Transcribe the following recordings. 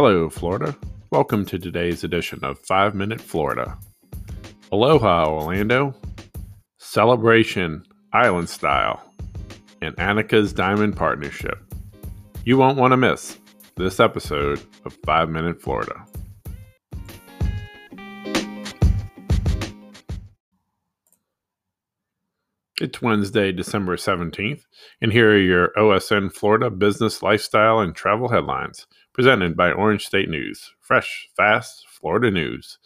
Hello, Florida. Welcome to today's edition of 5 Minute Florida. Aloha, Orlando. Celebration, Island Style, and Annika's Diamond Partnership. You won't want to miss this episode of 5 Minute Florida. It's Wednesday, December 17th, and here are your OSN Florida business, lifestyle, and travel headlines presented by Orange State News. Fresh, fast, Florida news.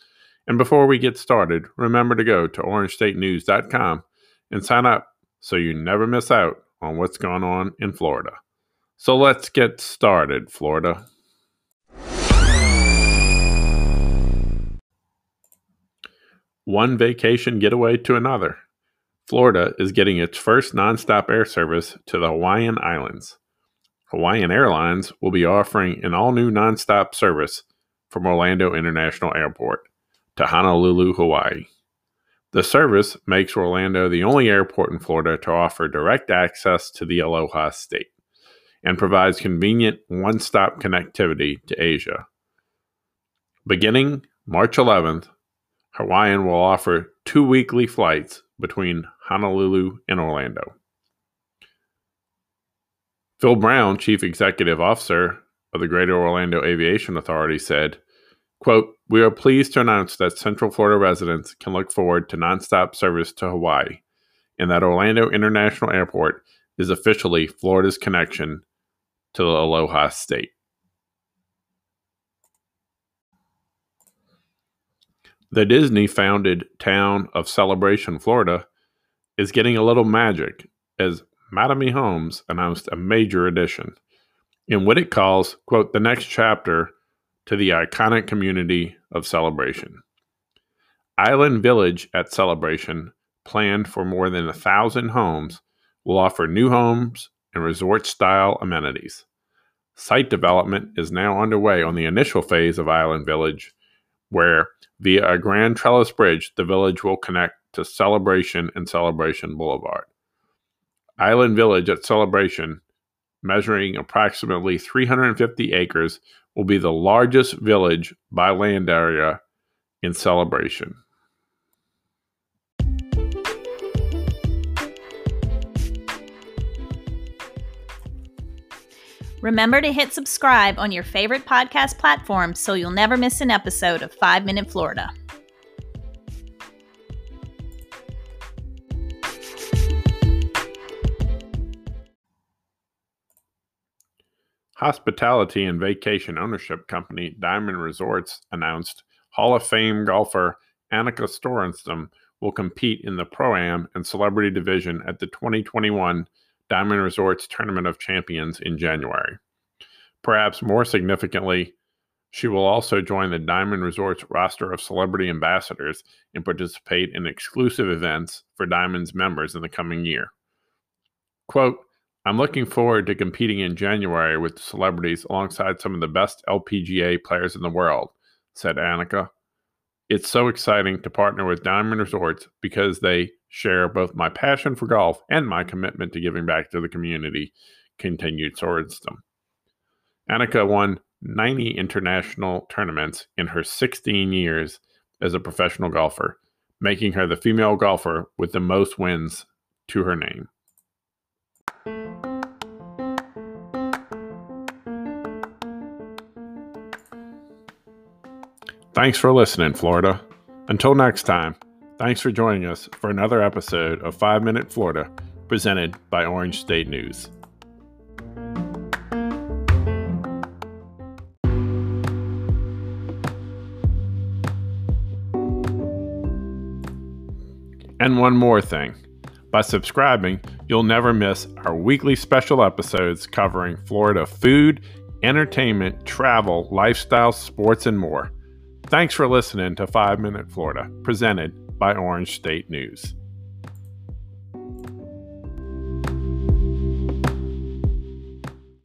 And before we get started, remember to go to orangestatenews.com and sign up so you never miss out on what's going on in Florida. So let's get started, Florida. One vacation getaway to another. Florida is getting its first nonstop air service to the Hawaiian Islands. Hawaiian Airlines will be offering an all new nonstop service from Orlando International Airport to Honolulu, Hawaii. The service makes Orlando the only airport in Florida to offer direct access to the Aloha state and provides convenient one stop connectivity to Asia. Beginning March 11th, Hawaiian will offer two weekly flights between Honolulu and Orlando. Phil Brown, Chief Executive Officer of the Greater Orlando Aviation Authority, said, quote, We are pleased to announce that Central Florida residents can look forward to nonstop service to Hawaii and that Orlando International Airport is officially Florida's connection to the Aloha State. The Disney founded town of Celebration, Florida, is getting a little magic as Mattamy Homes announced a major addition in what it calls, quote, the next chapter to the iconic community of Celebration. Island Village at Celebration, planned for more than a thousand homes, will offer new homes and resort style amenities. Site development is now underway on the initial phase of Island Village, where via a grand trellis bridge, the village will connect to Celebration and Celebration Boulevard. Island Village at Celebration, measuring approximately 350 acres, will be the largest village by land area in Celebration. Remember to hit subscribe on your favorite podcast platform so you'll never miss an episode of 5 Minute Florida. Hospitality and vacation ownership company Diamond Resorts announced Hall of Fame golfer Annika Sorenstam will compete in the Pro Am and Celebrity Division at the 2021 Diamond Resorts Tournament of Champions in January. Perhaps more significantly, she will also join the Diamond Resorts roster of celebrity ambassadors and participate in exclusive events for Diamond's members in the coming year. Quote, I'm looking forward to competing in January with celebrities alongside some of the best LPGA players in the world, said Annika. It's so exciting to partner with Diamond Resorts because they share both my passion for golf and my commitment to giving back to the community, continued Sorenstam. Annika won 90 international tournaments in her 16 years as a professional golfer, making her the female golfer with the most wins to her name. Thanks for listening, Florida. Until next time. Thanks for joining us for another episode of 5 Minute Florida presented by Orange State News. And one more thing by subscribing, you'll never miss our weekly special episodes covering Florida food, entertainment, travel, lifestyle, sports, and more. Thanks for listening to 5 Minute Florida, presented by Orange State News.